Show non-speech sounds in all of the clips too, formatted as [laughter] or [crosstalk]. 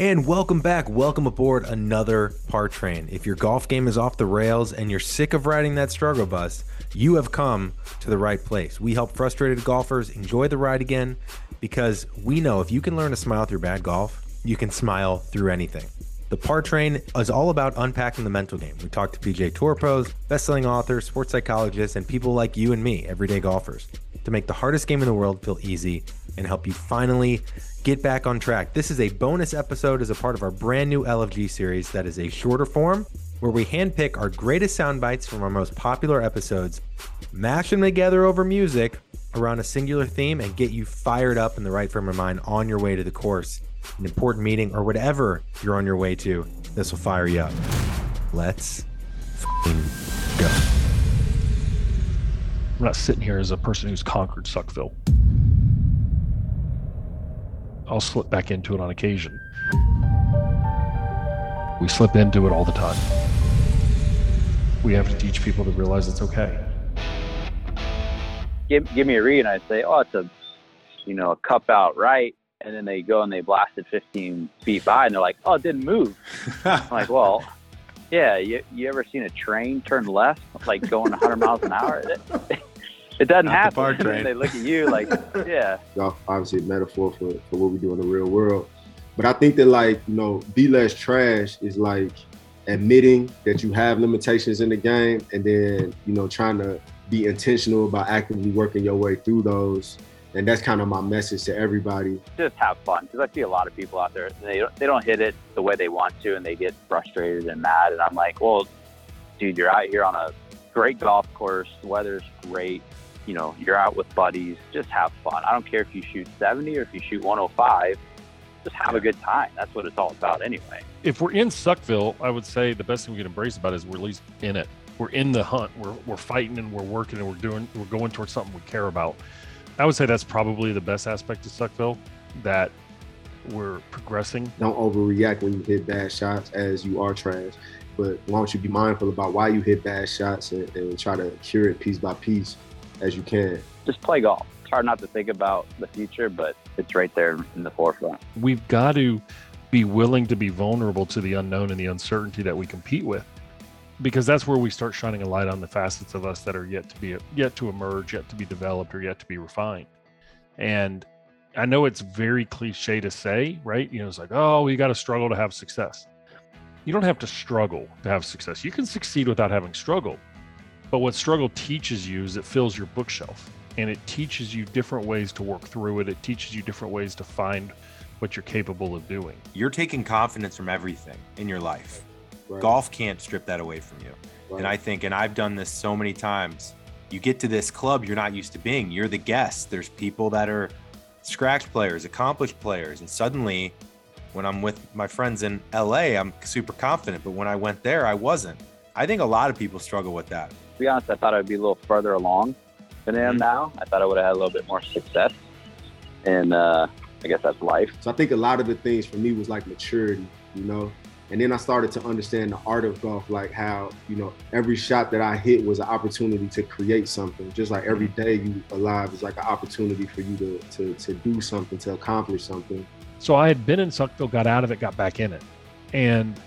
And welcome back. Welcome aboard another Par Train. If your golf game is off the rails and you're sick of riding that struggle bus, you have come to the right place. We help frustrated golfers enjoy the ride again because we know if you can learn to smile through bad golf, you can smile through anything. The Par Train is all about unpacking the mental game. We talk to PGA Tour pros, best-selling authors, sports psychologists, and people like you and me, everyday golfers, to make the hardest game in the world feel easy and help you finally get back on track. This is a bonus episode as a part of our brand new LFG series that is a shorter form where we handpick our greatest sound bites from our most popular episodes, mash them together over music around a singular theme, and get you fired up in the right frame of mind on your way to the course an important meeting, or whatever you're on your way to, this will fire you up. Let's go. I'm not sitting here as a person who's conquered Suckville. I'll slip back into it on occasion. We slip into it all the time. We have to teach people to realize it's okay. Give, give me a read, and I say, oh, it's a, you know, a cup out right and then they go and they blast it 15 feet by and they're like, oh, it didn't move. I'm like, [laughs] well, yeah, you, you ever seen a train turn left, like going 100 miles an hour? [laughs] It, it doesn't Not happen. The [laughs] they look at you like, [laughs] yeah. Obviously, a metaphor for, for what we do in the real world. But I think that, like, you know, be less trash is like admitting that you have limitations in the game and then, you know, trying to be intentional about actively working your way through those and that's kind of my message to everybody. Just have fun because I see a lot of people out there they don't, they don't hit it the way they want to and they get frustrated and mad and I'm like, well, dude, you're out here on a great golf course, the weather's great, you know, you're out with buddies, just have fun. I don't care if you shoot 70 or if you shoot 105, just have a good time. That's what it's all about anyway. If we're in Suckville, I would say the best thing we can embrace about it is we're at least in it. We're in the hunt. We're, we're fighting and we're working and we're doing, we're going towards something we care about I would say that's probably the best aspect of Suckville that we're progressing. Don't overreact when you hit bad shots as you are trash. But why don't you be mindful about why you hit bad shots and, and try to cure it piece by piece as you can. Just play golf. It's hard not to think about the future, but it's right there in the forefront. We've got to be willing to be vulnerable to the unknown and the uncertainty that we compete with because that's where we start shining a light on the facets of us that are yet to be yet to emerge, yet to be developed, or yet to be refined. And I know it's very cliche to say, right? You know, it's like, oh, you got to struggle to have success. You don't have to struggle to have success. You can succeed without having struggle. But what struggle teaches you is it fills your bookshelf and it teaches you different ways to work through it. It teaches you different ways to find what you're capable of doing. You're taking confidence from everything in your life Right. Golf can't strip that away from you. Right. And I think, and I've done this so many times, you get to this club you're not used to being. You're the guest. There's people that are scratch players, accomplished players. And suddenly, when I'm with my friends in LA, I'm super confident. But when I went there, I wasn't. I think a lot of people struggle with that. To be honest, I thought I'd be a little further along than I am mm-hmm. now. I thought I would have had a little bit more success. And uh, I guess that's life. So I think a lot of the things for me was like maturity, you know, and then I started to understand the art of golf, like how, you know, every shot that I hit was an opportunity to create something. Just like every day you alive is like an opportunity for you to, to, to do something, to accomplish something. So I had been in Suckville, got out of it, got back in it. And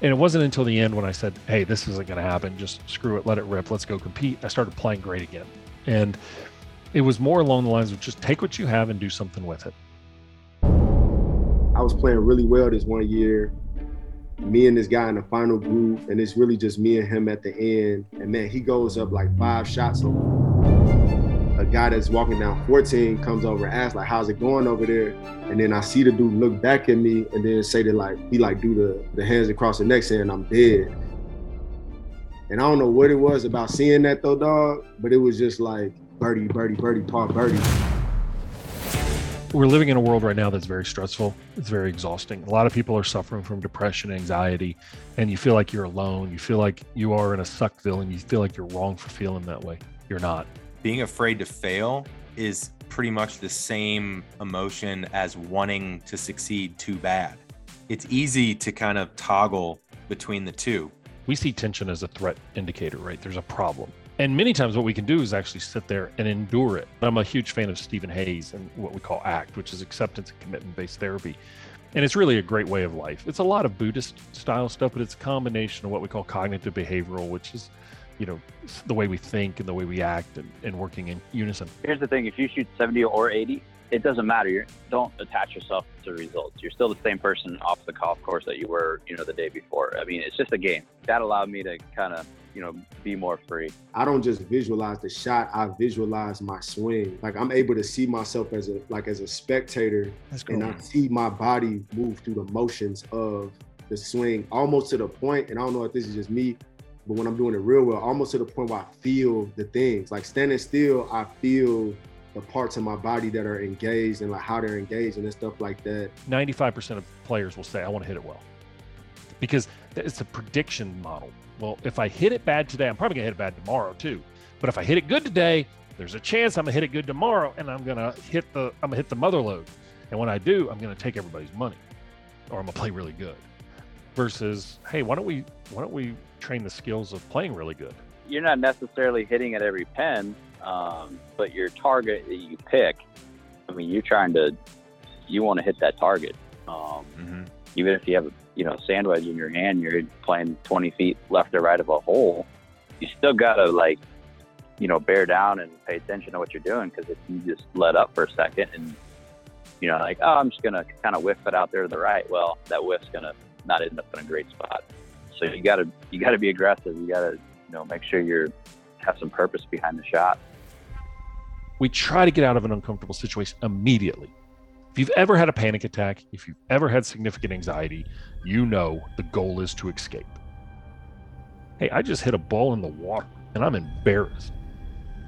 and it wasn't until the end when I said, hey, this isn't going to happen. Just screw it, let it rip, let's go compete. I started playing great again. And it was more along the lines of just take what you have and do something with it. I was playing really well this one year me and this guy in the final group, and it's really just me and him at the end. And man, he goes up like five shots A guy that's walking down 14 comes over and asks like, "How's it going over there?" And then I see the dude look back at me and then say that like he like do the the hands across the neck saying I'm dead. And I don't know what it was about seeing that though, dog, but it was just like birdie, birdie, birdie, par, birdie we're living in a world right now that's very stressful. It's very exhausting. A lot of people are suffering from depression, anxiety, and you feel like you're alone. You feel like you are in a suckville and you feel like you're wrong for feeling that way. You're not. Being afraid to fail is pretty much the same emotion as wanting to succeed too bad. It's easy to kind of toggle between the two. We see tension as a threat indicator, right? There's a problem. And many times, what we can do is actually sit there and endure it. I'm a huge fan of Steven Hayes and what we call ACT, which is acceptance and commitment based therapy. And it's really a great way of life. It's a lot of Buddhist style stuff, but it's a combination of what we call cognitive behavioral, which is, you know, the way we think and the way we act and, and working in unison. Here's the thing if you shoot 70 or 80, it doesn't matter. You don't attach yourself to results. You're still the same person off the golf course that you were, you know, the day before. I mean, it's just a game. That allowed me to kind of, you know, be more free. I don't just visualize the shot. I visualize my swing. Like I'm able to see myself as a like as a spectator, and I see my body move through the motions of the swing, almost to the point. And I don't know if this is just me, but when I'm doing it real well, almost to the point where I feel the things. Like standing still, I feel the parts of my body that are engaged and like how they're engaged and stuff like that. 95% of players will say, I want to hit it well. Because it's a prediction model. Well, if I hit it bad today, I'm probably going to hit it bad tomorrow too. But if I hit it good today, there's a chance I'm going to hit it good tomorrow and I'm going to hit the I'm going to hit the mother load. And when I do, I'm going to take everybody's money or I'm going to play really good. Versus, hey, why don't we why don't we train the skills of playing really good? You're not necessarily hitting at every pen, um, but your target that you pick, I mean, you're trying to, you want to hit that target. Um, mm-hmm. Even if you have, a you know, sand wedge in your hand, you're playing 20 feet left or right of a hole. You still got to like, you know, bear down and pay attention to what you're doing because if you just let up for a second and, you know, like, oh, I'm just gonna kind of whiff it out there to the right. Well, that whiff's gonna not end up in a great spot. So you gotta you gotta be aggressive. You gotta you know make sure you're have some purpose behind the shot we try to get out of an uncomfortable situation immediately. If you've ever had a panic attack, if you've ever had significant anxiety, you know the goal is to escape. Hey, I just hit a ball in the water and I'm embarrassed.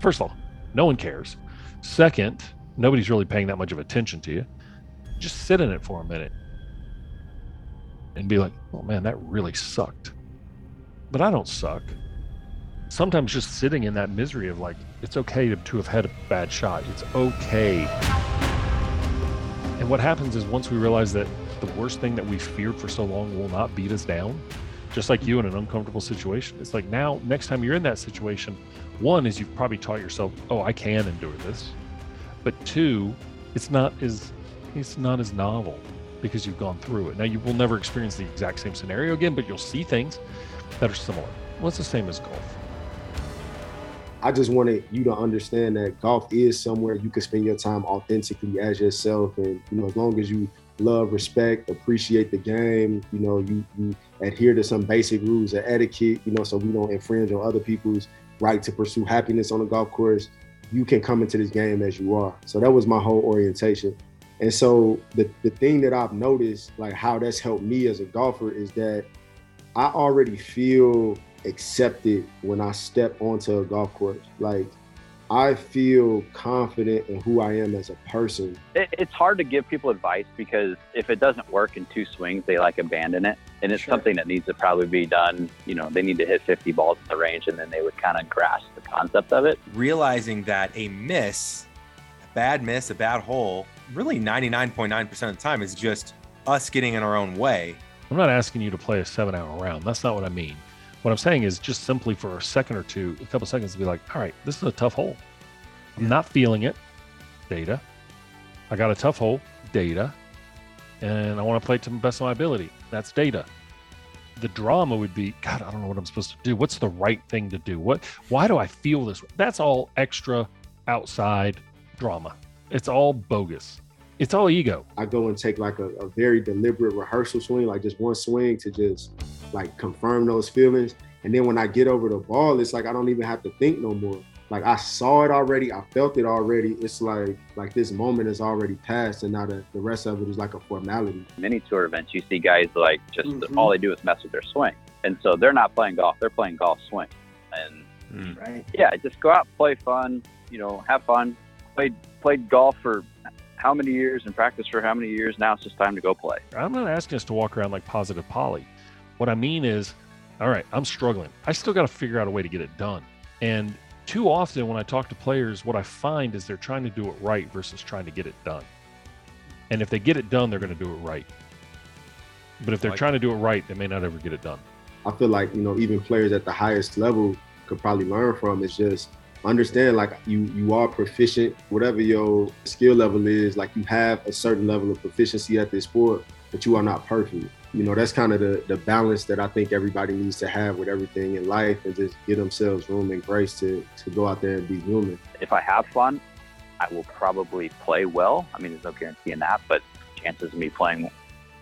First of all, no one cares. Second, nobody's really paying that much of attention to you. Just sit in it for a minute and be like, oh man, that really sucked. But I don't suck sometimes just sitting in that misery of like, it's okay to, to have had a bad shot. It's okay. And what happens is once we realize that the worst thing that we feared for so long will not beat us down, just like you in an uncomfortable situation, it's like now, next time you're in that situation, one is you've probably taught yourself, oh, I can endure this. But two, it's not as it's not as novel because you've gone through it. Now you will never experience the exact same scenario again, but you'll see things that are similar. It's the same as golf. I just wanted you to understand that golf is somewhere you can spend your time authentically as yourself. And, you know, as long as you love, respect, appreciate the game, you know, you, you adhere to some basic rules of etiquette, you know, so we don't infringe on other people's right to pursue happiness on the golf course, you can come into this game as you are. So that was my whole orientation. And so the, the thing that I've noticed, like how that's helped me as a golfer, is that I already feel accepted when I step onto a golf course. Like I feel confident in who I am as a person. It, it's hard to give people advice because if it doesn't work in two swings, they like abandon it. And it's sure. something that needs to probably be done. You know, they need to hit 50 balls in the range and then they would kind of grasp the concept of it. Realizing that a miss, a bad miss, a bad hole, really 99.9% of the time is just us getting in our own way. I'm not asking you to play a seven hour round. That's not what I mean. What I'm saying is just simply for a second or two, a couple seconds to be like, all right, this is a tough hole. I'm not feeling it. Data. I got a tough hole. Data. And I want to play to the best of my ability. That's data. The drama would be, God, I don't know what I'm supposed to do. What's the right thing to do? What why do I feel this? That's all extra outside drama. It's all bogus. It's all ego. I go and take like a, a very deliberate rehearsal swing, like just one swing to just like confirm those feelings. And then when I get over the ball, it's like I don't even have to think no more. Like I saw it already, I felt it already. It's like like this moment is already passed, and now the, the rest of it is like a formality. Many tour events, you see guys like just mm-hmm. all they do is mess with their swing, and so they're not playing golf; they're playing golf swing. And mm. right. yeah, just go out, play fun, you know, have fun. Played played golf for how many years and practice for how many years? Now it's just time to go play. I'm not asking us to walk around like positive Polly. What I mean is, all right, I'm struggling. I still got to figure out a way to get it done. And too often when I talk to players, what I find is they're trying to do it right versus trying to get it done. And if they get it done, they're going to do it right. But if they're like trying to do it right, they may not ever get it done. I feel like, you know, even players at the highest level could probably learn from is just understand like you you are proficient whatever your skill level is like you have a certain level of proficiency at this sport but you are not perfect. You know, that's kind of the, the balance that I think everybody needs to have with everything in life and just give themselves room and grace to, to go out there and be human. If I have fun, I will probably play well. I mean, there's no guarantee in that, but chances of me playing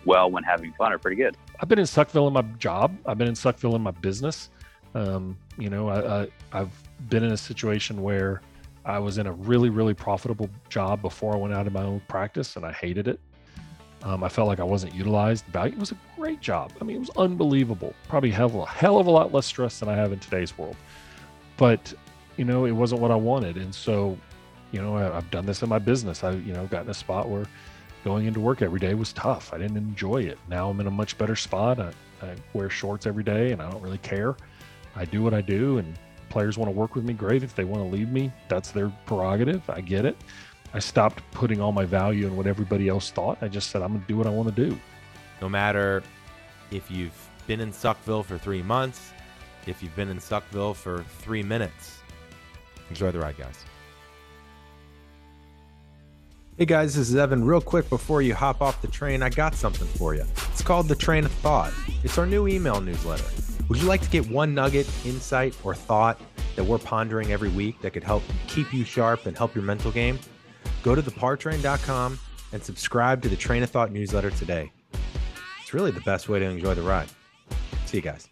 well when having fun are pretty good. I've been in Suckville in my job. I've been in Suckville in my business. Um, you know, I, I, I've been in a situation where I was in a really, really profitable job before I went out of my own practice, and I hated it. Um, I felt like I wasn't utilized. Value it was a great job. I mean, it was unbelievable. Probably hell, a hell of a lot less stress than I have in today's world. But you know, it wasn't what I wanted, and so you know, I, have done this in my business. I you know got in a spot where going into work every day was tough. I didn't enjoy it. Now I'm in a much better spot. I, I wear shorts every day, and I don't really care. I do what I do, and players want to work with me. Great. If they want to leave me, that's their prerogative. I get it. I stopped putting all my value in what everybody else thought. I just said, I'm going to do what I want to do. No matter if you've been in Suckville for three months, if you've been in Suckville for three minutes, enjoy the ride, guys. Hey guys, this is Evan. Real quick before you hop off the train, I got something for you. It's called The Train of Thought. It's our new email newsletter. Would you like to get one nugget, insight, or thought that we're pondering every week that could help keep you sharp and help your mental game? Go to thepartrain.com and subscribe to the Train of Thought newsletter today. It's really the best way to enjoy the ride. See you guys.